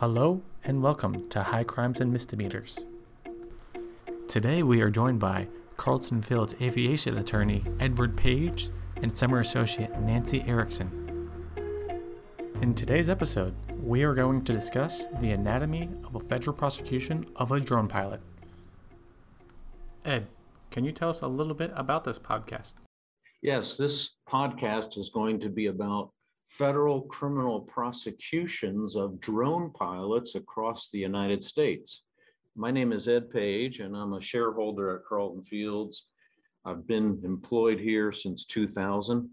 Hello and welcome to High Crimes and Misdemeanors. Today we are joined by Carlton Fields aviation attorney Edward Page and summer associate Nancy Erickson. In today's episode, we are going to discuss the anatomy of a federal prosecution of a drone pilot. Ed, can you tell us a little bit about this podcast? Yes, this podcast is going to be about federal criminal prosecutions of drone pilots across the United States. My name is Ed Page, and I'm a shareholder at Carlton Fields. I've been employed here since 2000,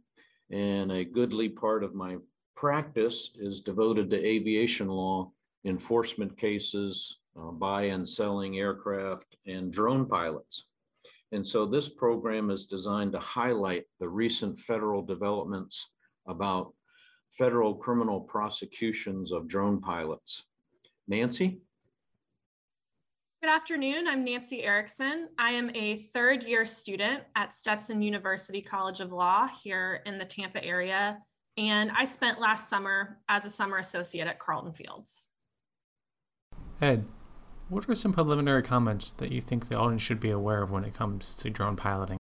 and a goodly part of my practice is devoted to aviation law enforcement cases, uh, buy and selling aircraft, and drone pilots. And so this program is designed to highlight the recent federal developments about federal criminal prosecutions of drone pilots. Nancy? Good afternoon. I'm Nancy Erickson. I am a third year student at Stetson University College of Law here in the Tampa area. And I spent last summer as a summer associate at Carlton Fields. Ed, what are some preliminary comments that you think the audience should be aware of when it comes to drone piloting?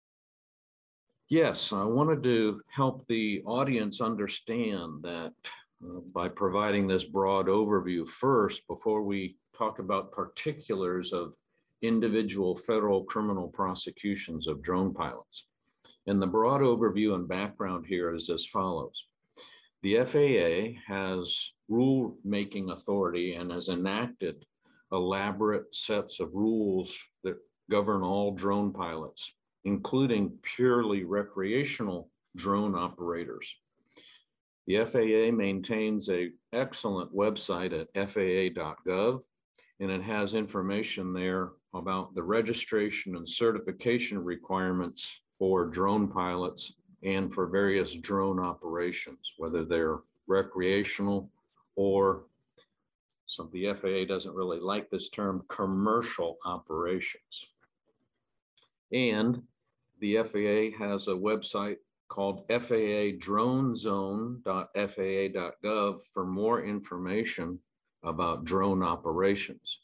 Yes, I wanted to help the audience understand that uh, by providing this broad overview first before we talk about particulars of individual federal criminal prosecutions of drone pilots. And the broad overview and background here is as follows. The FAA has rulemaking authority and has enacted elaborate sets of rules that govern all drone pilots, including purely recreational drone operators. The FAA maintains a excellent website at faa.gov, and it has information there about the registration and certification requirements for drone pilots and for various drone operations, whether they're recreational or so the FAA doesn't really like this term commercial operations. And the FAA has a website called FAAdronezone.faa.gov for more information about drone operations.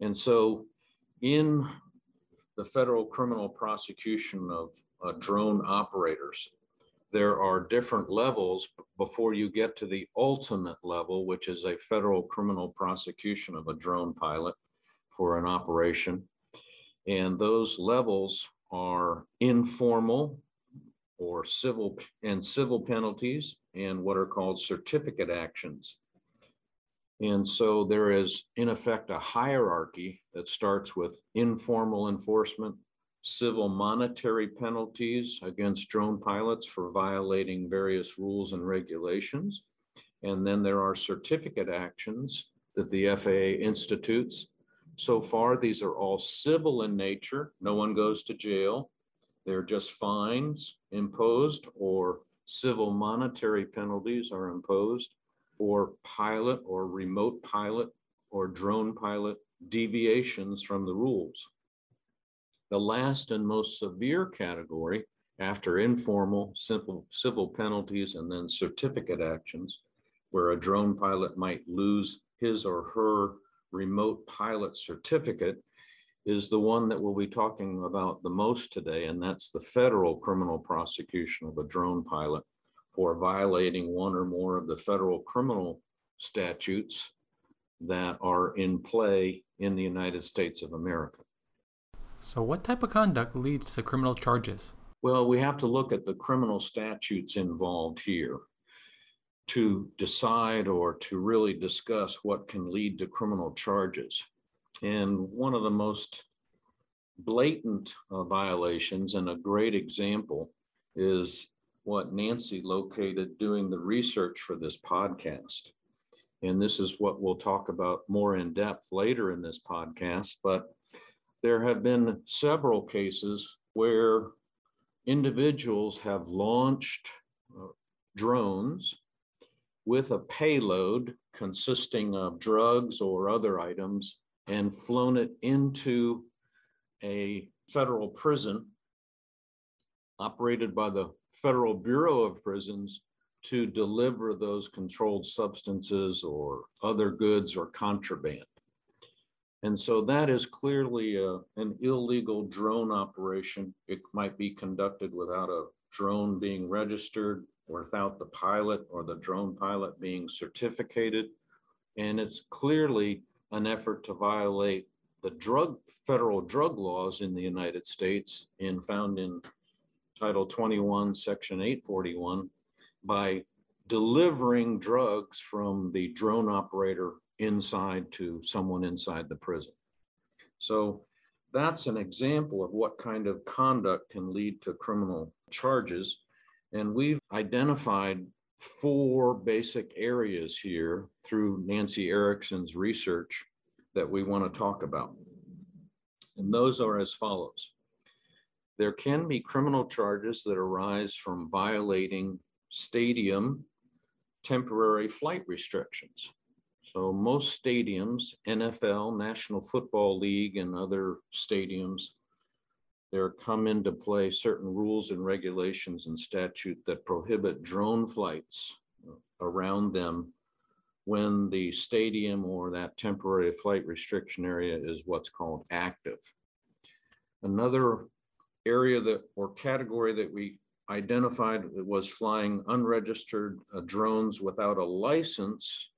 And so in the federal criminal prosecution of uh, drone operators, there are different levels before you get to the ultimate level, which is a federal criminal prosecution of a drone pilot for an operation. And those levels are informal or civil and civil penalties and what are called certificate actions. And so there is, in effect, a hierarchy that starts with informal enforcement, civil monetary penalties against drone pilots for violating various rules and regulations. And then there are certificate actions that the FAA institutes. So far, these are all civil in nature. No one goes to jail. They're just fines imposed or civil monetary penalties are imposed for pilot or remote pilot or drone pilot deviations from the rules. The last and most severe category after informal simple civil penalties and then certificate actions where a drone pilot might lose his or her remote pilot certificate is the one that we'll be talking about the most today, and that's the federal criminal prosecution of a drone pilot for violating one or more of the federal criminal statutes that are in play in the United States of America. So, what type of conduct leads to criminal charges? Well, we have to look at the criminal statutes involved here to decide or to really discuss what can lead to criminal charges. And one of the most blatant uh, violations and a great example is what Nancy located doing the research for this podcast. And this is what we'll talk about more in depth later in this podcast. But there have been several cases where individuals have launched uh, drones with a payload consisting of drugs or other items and flown it into a federal prison operated by the Federal Bureau of Prisons to deliver those controlled substances or other goods or contraband. And so that is clearly a, an illegal drone operation. It might be conducted without a drone being registered, without the pilot or the drone pilot being certificated. And it's clearly an effort to violate the drug federal drug laws in the United States and found in Title 21, Section 841 by delivering drugs from the drone operator inside to someone inside the prison. So that's an example of what kind of conduct can lead to criminal charges. And we've identified four basic areas here through Nancy Erickson's research that we want to talk about. And those are as follows. There can be criminal charges that arise from violating stadium temporary flight restrictions. So most stadiums, NFL, National Football League, and other stadiums, there come into play certain rules and regulations and statute that prohibit drone flights around them when the stadium or that temporary flight restriction area is what's called active. Another area that or category that we identified was flying unregistered uh, drones without a license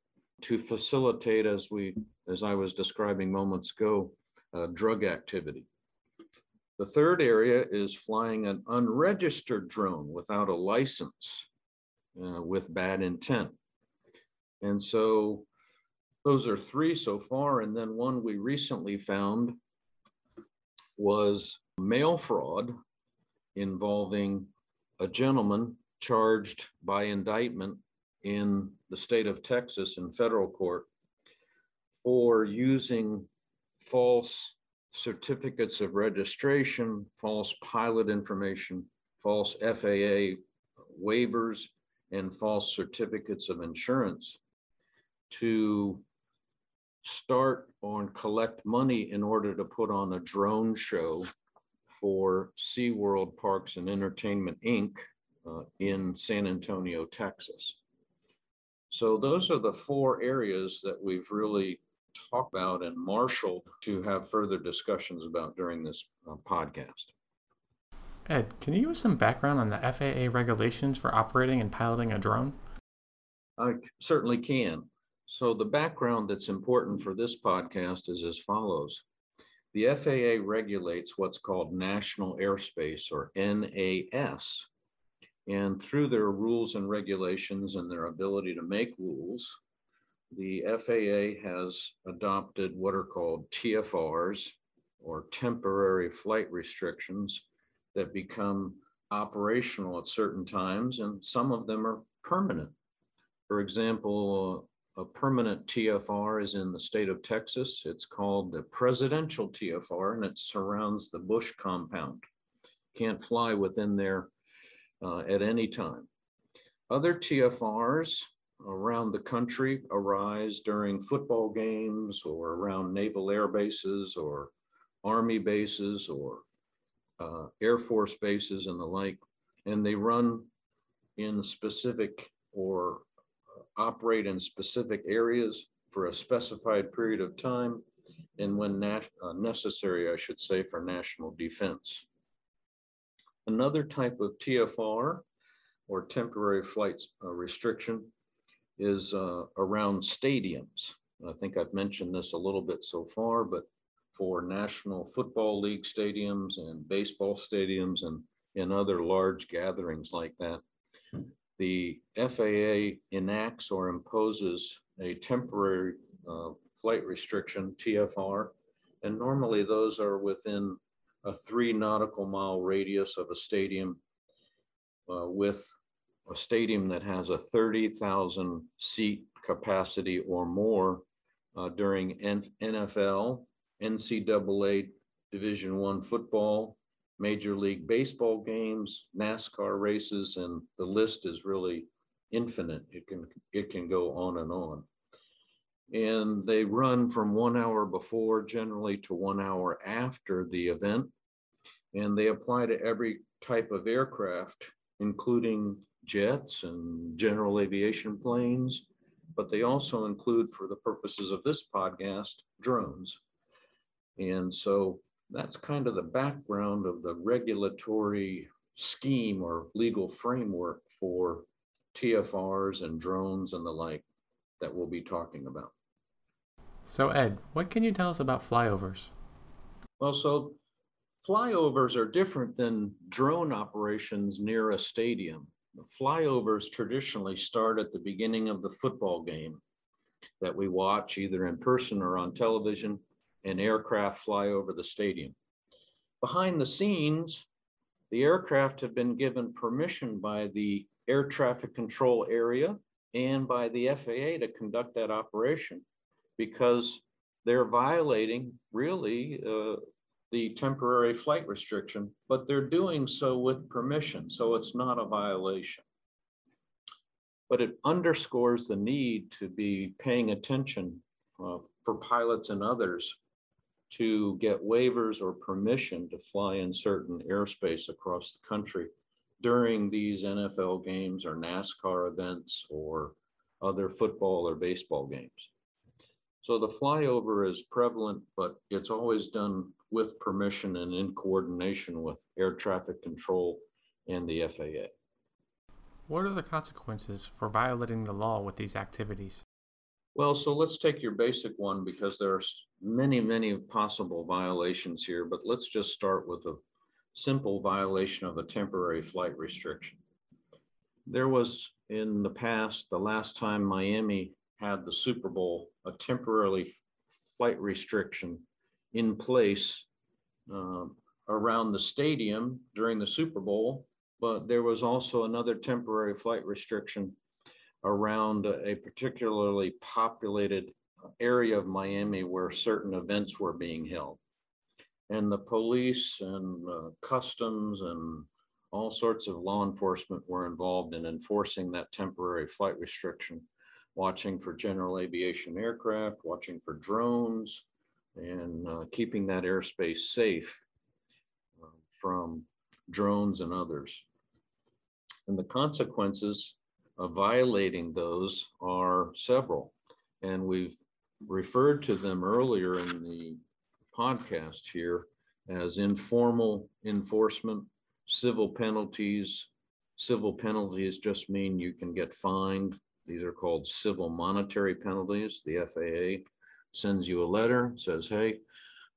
to facilitate, as we, as I was describing moments ago, uh, drug activity. The third area is flying an unregistered drone without a license uh, with bad intent. And so those are three so far. And then one we recently found was mail fraud involving a gentleman charged by indictment in the state of Texas in federal court for using false certificates of registration, false pilot information, false FAA waivers, and false certificates of insurance to start or collect money in order to put on a drone show for SeaWorld Parks and Entertainment, Inc. Uh, in San Antonio, Texas. So those are the four areas that we've really talked about and marshaled to have further discussions about during this uh, podcast. Ed, can you give us some background on the FAA regulations for operating and piloting a drone? I certainly can. So, the background that's important for this podcast is as follows The FAA regulates what's called national airspace or NAS. And through their rules and regulations and their ability to make rules, the FAA has adopted what are called TFRs or temporary flight restrictions that become operational at certain times, and some of them are permanent. For example, a permanent TFR is in the state of Texas. It's called the presidential TFR and it surrounds the Bush compound. Can't fly within there uh, at any time. Other TFRs around the country arise during football games or around naval air bases or army bases or uh, Air Force bases and the like, and they run in specific or uh, operate in specific areas for a specified period of time and when uh, necessary, I should say, for national defense. Another type of TFR or temporary flight uh, restriction is uh, around stadiums. I think I've mentioned this a little bit so far, but for National Football League stadiums and baseball stadiums and, and other large gatherings like that. The FAA enacts or imposes a temporary uh, flight restriction, TFR, and normally those are within a three nautical mile radius of a stadium uh, with a stadium that has a 30,000 seat capacity or more uh, during N- NFL NCAA Division One football, Major League Baseball games, NASCAR races, and the list is really infinite. It can it can go on and on. And they run from one hour before generally to one hour after the event. And they apply to every type of aircraft, including jets and general aviation planes, but they also include, for the purposes of this podcast, drones. And so that's kind of the background of the regulatory scheme or legal framework for TFRs and drones and the like that we'll be talking about. So, Ed, what can you tell us about flyovers? Well, so flyovers are different than drone operations near a stadium. Flyovers traditionally start at the beginning of the football game that we watch either in person or on television, and aircraft fly over the stadium. Behind the scenes, the aircraft have been given permission by the air traffic control area and by the FAA to conduct that operation because they're violating really uh, the temporary flight restriction, but they're doing so with permission, so it's not a violation. But it underscores the need to be paying attention uh, for pilots and others to get waivers or permission to fly in certain airspace across the country during these NFL games or NASCAR events or other football or baseball games. So the flyover is prevalent, but it's always done with permission and in coordination with air traffic control and the FAA. What are the consequences for violating the law with these activities? Well, so let's take your basic one because there's many, many possible violations here, but let's just start with a simple violation of a temporary flight restriction. There was in the past, the last time Miami had the Super Bowl, a temporarily flight restriction in place uh, around the stadium during the Super Bowl, but there was also another temporary flight restriction around a particularly populated area of Miami where certain events were being held. And the police and uh, customs and all sorts of law enforcement were involved in enforcing that temporary flight restriction, watching for general aviation aircraft, watching for drones, and uh, keeping that airspace safe uh, from drones and others. And the consequences of violating those are several. And we've referred to them earlier in the podcast here as informal enforcement, civil penalties. Civil penalties just mean you can get fined. These are called civil monetary penalties. The FAA sends you a letter, says, hey,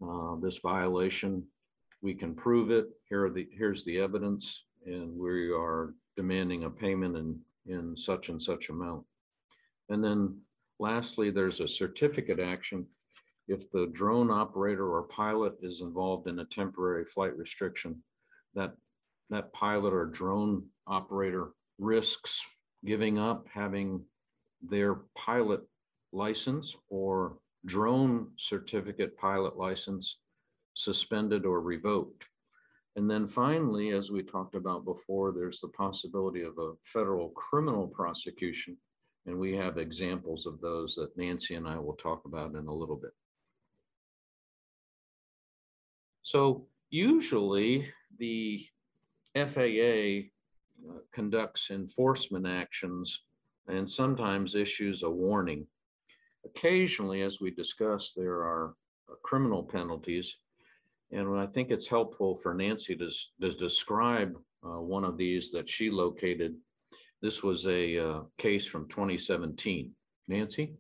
uh, this violation, we can prove it. Here are the here's the evidence, and we are demanding a payment in in such and such amount. And then lastly, there's a certificate action. If the drone operator or pilot is involved in a temporary flight restriction, that that pilot or drone operator risks giving up having their pilot license or drone certificate pilot license suspended or revoked. And then finally, as we talked about before, there's the possibility of a federal criminal prosecution. And we have examples of those that Nancy and I will talk about in a little bit. So usually the FAA uh, conducts enforcement actions and sometimes issues a warning Occasionally, as we discussed, there are uh, criminal penalties. And I think it's helpful for Nancy to, to describe uh, one of these that she located. This was a uh, case from 2017. Nancy?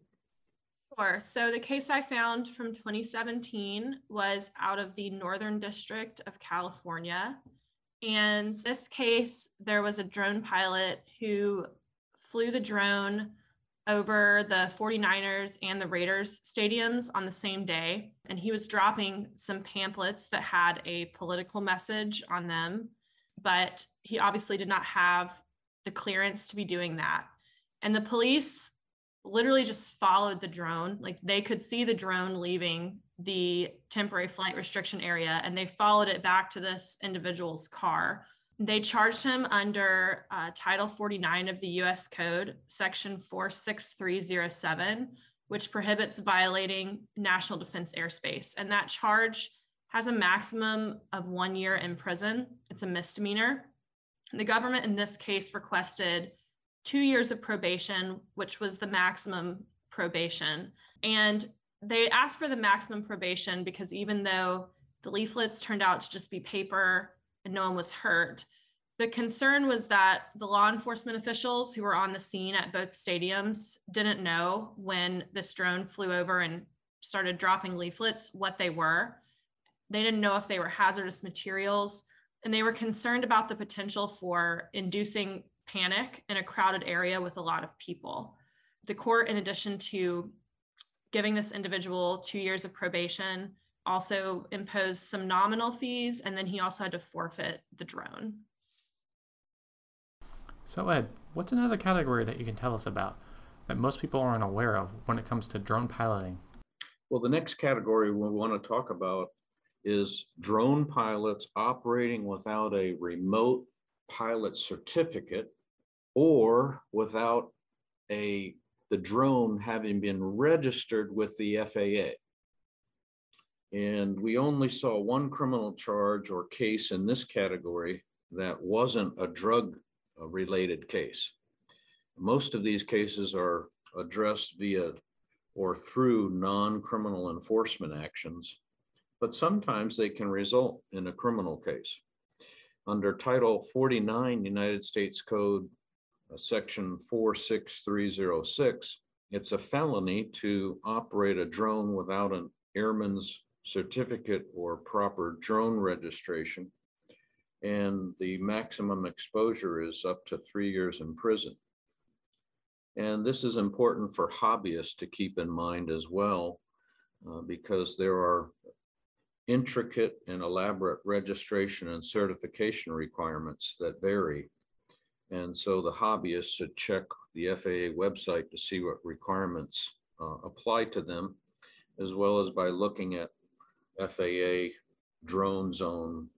Sure. So the case I found from 2017 was out of the Northern District of California. And this case, there was a drone pilot who flew the drone over the 49ers and the Raiders stadiums on the same day. And he was dropping some pamphlets that had a political message on them, but he obviously did not have the clearance to be doing that. And the police literally just followed the drone. Like they could see the drone leaving the temporary flight restriction area and they followed it back to this individual's car they charged him under uh, Title 49 of the US Code, Section 46307, which prohibits violating national defense airspace. And that charge has a maximum of one year in prison. It's a misdemeanor. The government in this case requested two years of probation, which was the maximum probation. And they asked for the maximum probation because even though the leaflets turned out to just be paper and no one was hurt, the concern was that the law enforcement officials who were on the scene at both stadiums didn't know when this drone flew over and started dropping leaflets what they were. They didn't know if they were hazardous materials, and they were concerned about the potential for inducing panic in a crowded area with a lot of people. The court, in addition to giving this individual two years of probation, also imposed some nominal fees, and then he also had to forfeit the drone. So, Ed, what's another category that you can tell us about that most people aren't aware of when it comes to drone piloting? Well, the next category we want to talk about is drone pilots operating without a remote pilot certificate or without a the drone having been registered with the FAA. And we only saw one criminal charge or case in this category that wasn't a drug related case. Most of these cases are addressed via or through non criminal enforcement actions, but sometimes they can result in a criminal case. Under Title 49 United States Code uh, section 46306, it's a felony to operate a drone without an airman's certificate or proper drone registration. And the maximum exposure is up to three years in prison. And this is important for hobbyists to keep in mind as well, uh, because there are intricate and elaborate registration and certification requirements that vary and so the hobbyists should check the FAA website to see what requirements uh, apply to them, as well as by looking at FAA drone zone.faa.gov.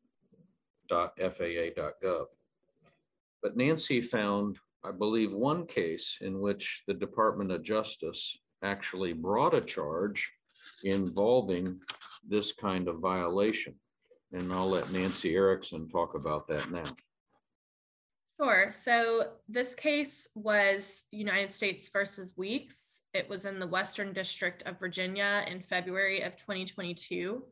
But Nancy found, I believe, one case in which the Department of Justice actually brought a charge involving this kind of violation. And I'll let Nancy Erickson talk about that now. Sure. So this case was United States versus Weeks. It was in the Western District of Virginia in February of 2022.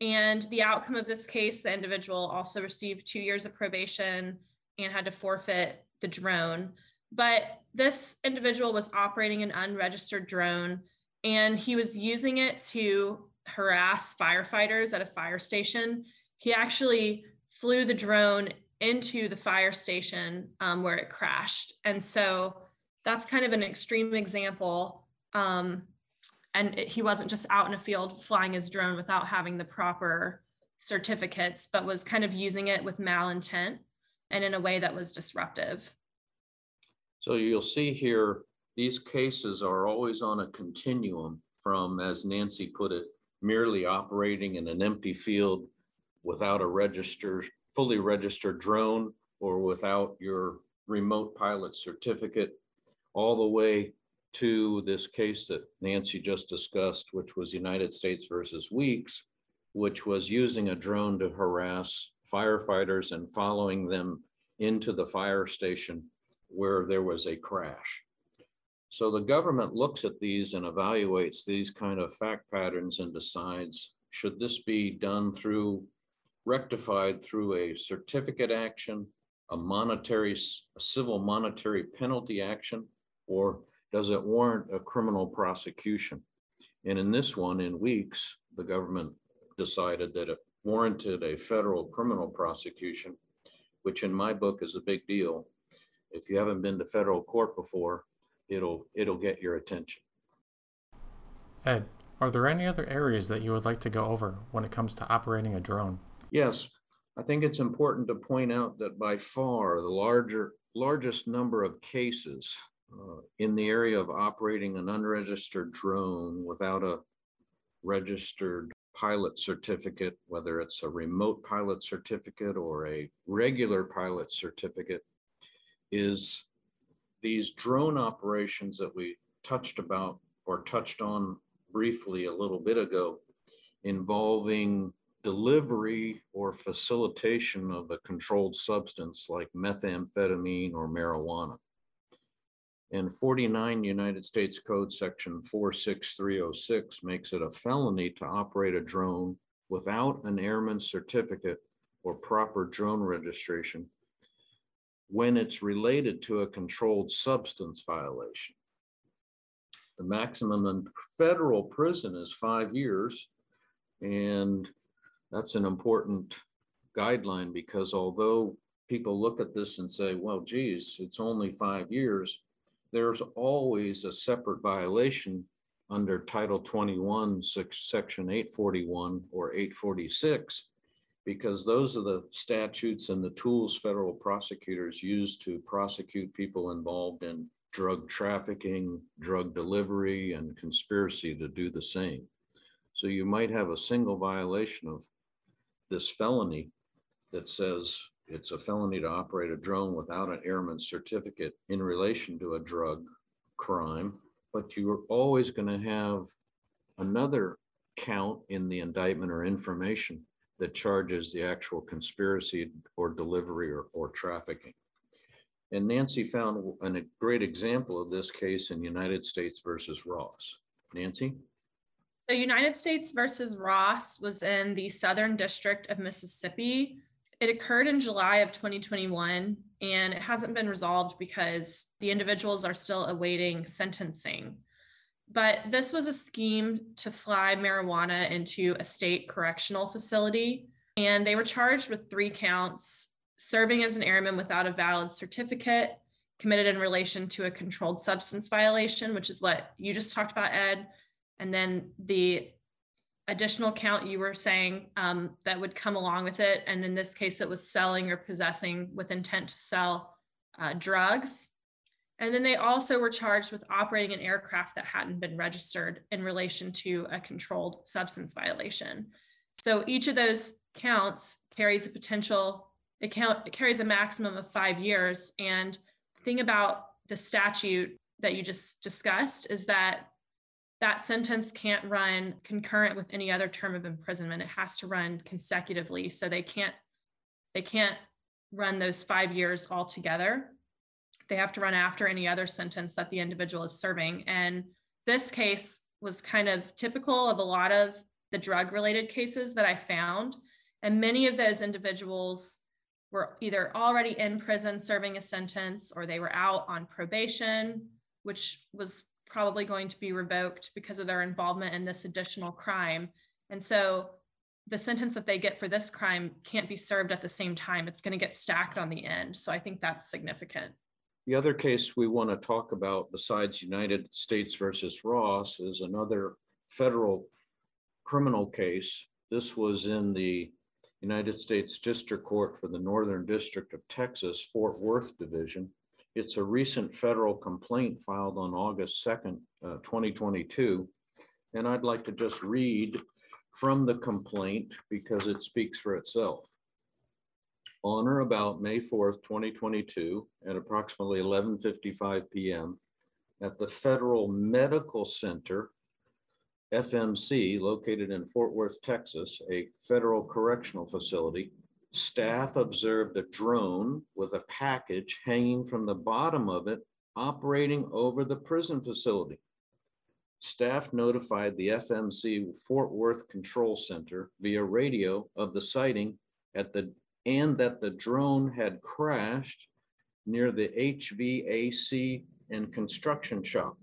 And the outcome of this case, the individual also received two years of probation and had to forfeit the drone. But this individual was operating an unregistered drone and he was using it to harass firefighters at a fire station. He actually flew the drone into the fire station um, where it crashed. And so that's kind of an extreme example. Um, and it, he wasn't just out in a field flying his drone without having the proper certificates, but was kind of using it with malintent and in a way that was disruptive. So you'll see here, these cases are always on a continuum from, as Nancy put it, merely operating in an empty field without a register fully registered drone or without your remote pilot certificate, all the way to this case that Nancy just discussed, which was United States versus Weeks, which was using a drone to harass firefighters and following them into the fire station where there was a crash. So the government looks at these and evaluates these kind of fact patterns and decides, should this be done through rectified through a certificate action, a monetary, a civil monetary penalty action, or does it warrant a criminal prosecution? And in this one, in weeks, the government decided that it warranted a federal criminal prosecution, which in my book is a big deal. If you haven't been to federal court before, it'll it'll get your attention. Ed, are there any other areas that you would like to go over when it comes to operating a drone? Yes, I think it's important to point out that by far the larger, largest number of cases uh, in the area of operating an unregistered drone without a registered pilot certificate, whether it's a remote pilot certificate or a regular pilot certificate, is these drone operations that we touched about or touched on briefly a little bit ago involving delivery or facilitation of a controlled substance like methamphetamine or marijuana. And 49 United States Code Section 46306 makes it a felony to operate a drone without an airman's certificate or proper drone registration when it's related to a controlled substance violation. The maximum in federal prison is five years. And that's an important guideline because although people look at this and say, well, geez, it's only five years, there's always a separate violation under Title 21, Section 841 or 846, because those are the statutes and the tools federal prosecutors use to prosecute people involved in drug trafficking, drug delivery, and conspiracy to do the same. So you might have a single violation of this felony that says it's a felony to operate a drone without an airman's certificate in relation to a drug crime, but you are always going to have another count in the indictment or information that charges the actual conspiracy or delivery or, or trafficking. And Nancy found a great example of this case in United States versus Ross. Nancy? The United States versus Ross was in the Southern District of Mississippi. It occurred in July of 2021, and it hasn't been resolved because the individuals are still awaiting sentencing. But this was a scheme to fly marijuana into a state correctional facility, and they were charged with three counts serving as an airman without a valid certificate, committed in relation to a controlled substance violation, which is what you just talked about, Ed. And then the additional count you were saying um, that would come along with it. And in this case, it was selling or possessing with intent to sell uh, drugs. And then they also were charged with operating an aircraft that hadn't been registered in relation to a controlled substance violation. So each of those counts carries a potential it, it carries a maximum of five years. And the thing about the statute that you just discussed is that that sentence can't run concurrent with any other term of imprisonment. It has to run consecutively. So they can't they can't run those five years all together. They have to run after any other sentence that the individual is serving. And this case was kind of typical of a lot of the drug related cases that I found. And many of those individuals were either already in prison serving a sentence or they were out on probation, which was probably going to be revoked because of their involvement in this additional crime. And so the sentence that they get for this crime can't be served at the same time. It's going to get stacked on the end. So I think that's significant. The other case we want to talk about besides United States versus Ross is another federal criminal case. This was in the United States District Court for the Northern District of Texas, Fort Worth Division. It's a recent federal complaint filed on August 2nd, uh, 2022. And I'd like to just read from the complaint because it speaks for itself. On or about May 4th, 2022, at approximately 11:55 p.m., at the Federal Medical Center FMC, located in Fort Worth, Texas, a federal correctional facility, staff observed a drone with a package hanging from the bottom of it operating over the prison facility. Staff notified the FMC Fort Worth Control Center via radio of the sighting at the and that the drone had crashed near the HVAC and construction shop.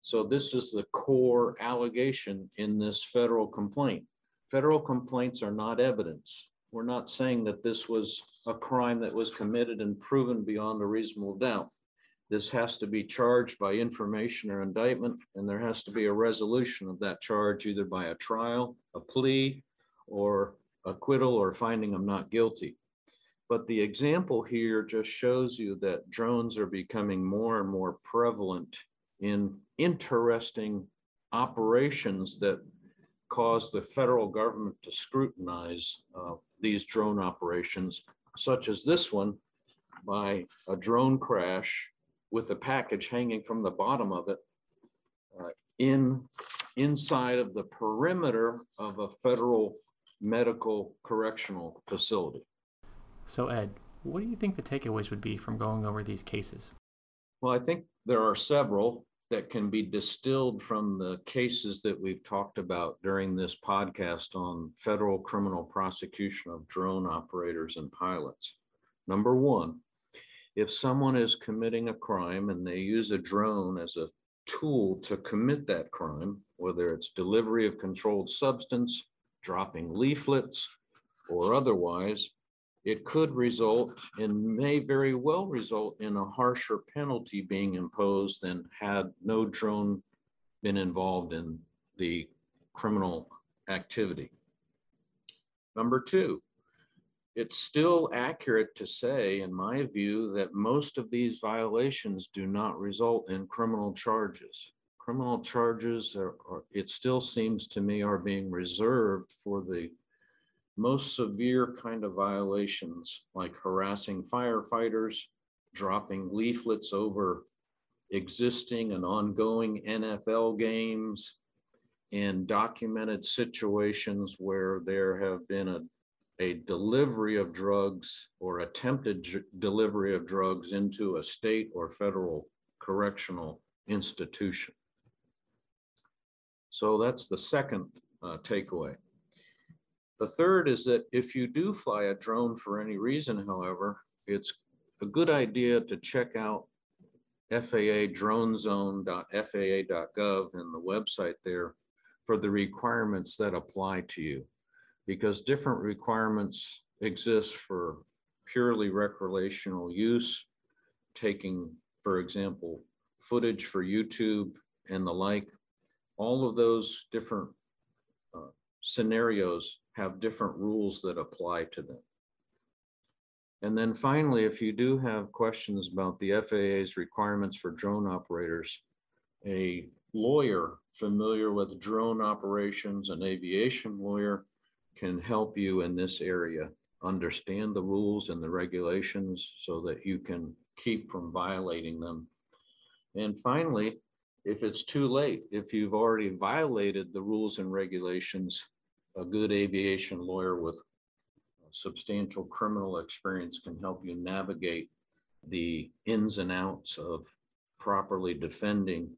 So this is the core allegation in this federal complaint. Federal complaints are not evidence. We're not saying that this was a crime that was committed and proven beyond a reasonable doubt. This has to be charged by information or indictment, and there has to be a resolution of that charge either by a trial, a plea, or acquittal or finding them not guilty. But the example here just shows you that drones are becoming more and more prevalent in interesting operations that cause the federal government to scrutinize uh, these drone operations, such as this one by a drone crash with a package hanging from the bottom of it uh, in inside of the perimeter of a federal medical correctional facility. So, Ed, what do you think the takeaways would be from going over these cases? Well, I think there are several that can be distilled from the cases that we've talked about during this podcast on federal criminal prosecution of drone operators and pilots. Number one, if someone is committing a crime and they use a drone as a tool to commit that crime, whether it's delivery of controlled substance, dropping leaflets, or otherwise, it could result and may very well result in a harsher penalty being imposed than had no drone been involved in the criminal activity. Number two, it's still accurate to say, in my view, that most of these violations do not result in criminal charges. Criminal charges are, are it still seems to me, are being reserved for the most severe kind of violations like harassing firefighters, dropping leaflets over existing and ongoing NFL games, and documented situations where there have been a, a delivery of drugs or attempted j- delivery of drugs into a state or federal correctional institution. So that's the second uh, takeaway. The third is that if you do fly a drone for any reason, however, it's a good idea to check out FAA dronezone.faa.gov and the website there for the requirements that apply to you. Because different requirements exist for purely recreational use, taking, for example, footage for YouTube and the like. All of those different uh, scenarios have different rules that apply to them. And then finally, if you do have questions about the FAA's requirements for drone operators, a lawyer familiar with drone operations, an aviation lawyer, can help you in this area understand the rules and the regulations so that you can keep from violating them. And finally, if it's too late, if you've already violated the rules and regulations, a good aviation lawyer with substantial criminal experience can help you navigate the ins and outs of properly defending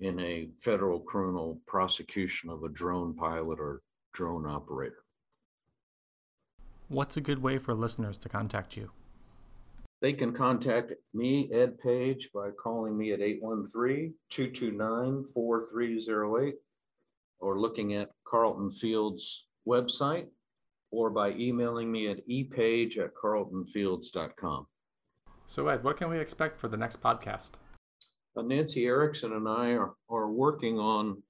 in a federal criminal prosecution of a drone pilot or drone operator. What's a good way for listeners to contact you? They can contact me, Ed Page, by calling me at 813 229 4308 or looking at Carlton Fields website or by emailing me at epage at carltonfields.com. So, Ed, what can we expect for the next podcast? Uh, Nancy Erickson and I are, are working on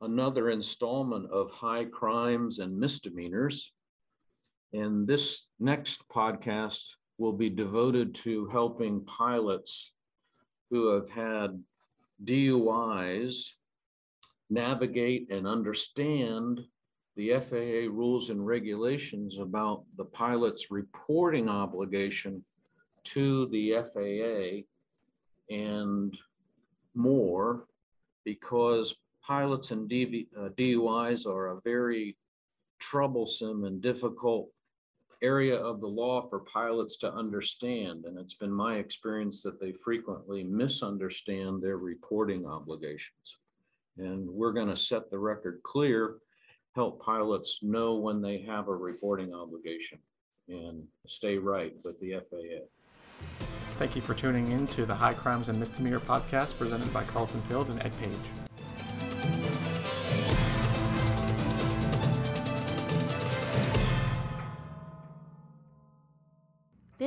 another installment of high crimes and misdemeanors. And this next podcast will be devoted to helping pilots who have had DUIs navigate and understand the FAA rules and regulations about the pilot's reporting obligation to the FAA and more because pilots and DV, uh, DUIs are a very troublesome and difficult area of the law for pilots to understand. And it's been my experience that they frequently misunderstand their reporting obligations. And we're going to set the record clear, help pilots know when they have a reporting obligation and stay right with the FAA. Thank you for tuning in to the High Crimes and Misdemeanor podcast presented by Carlton Field and Ed Page.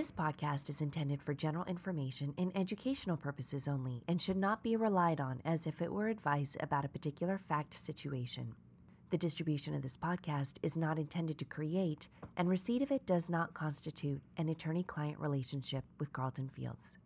This podcast is intended for general information and educational purposes only and should not be relied on as if it were advice about a particular fact situation. The distribution of this podcast is not intended to create, and receipt of it does not constitute an attorney client relationship with Carlton Fields.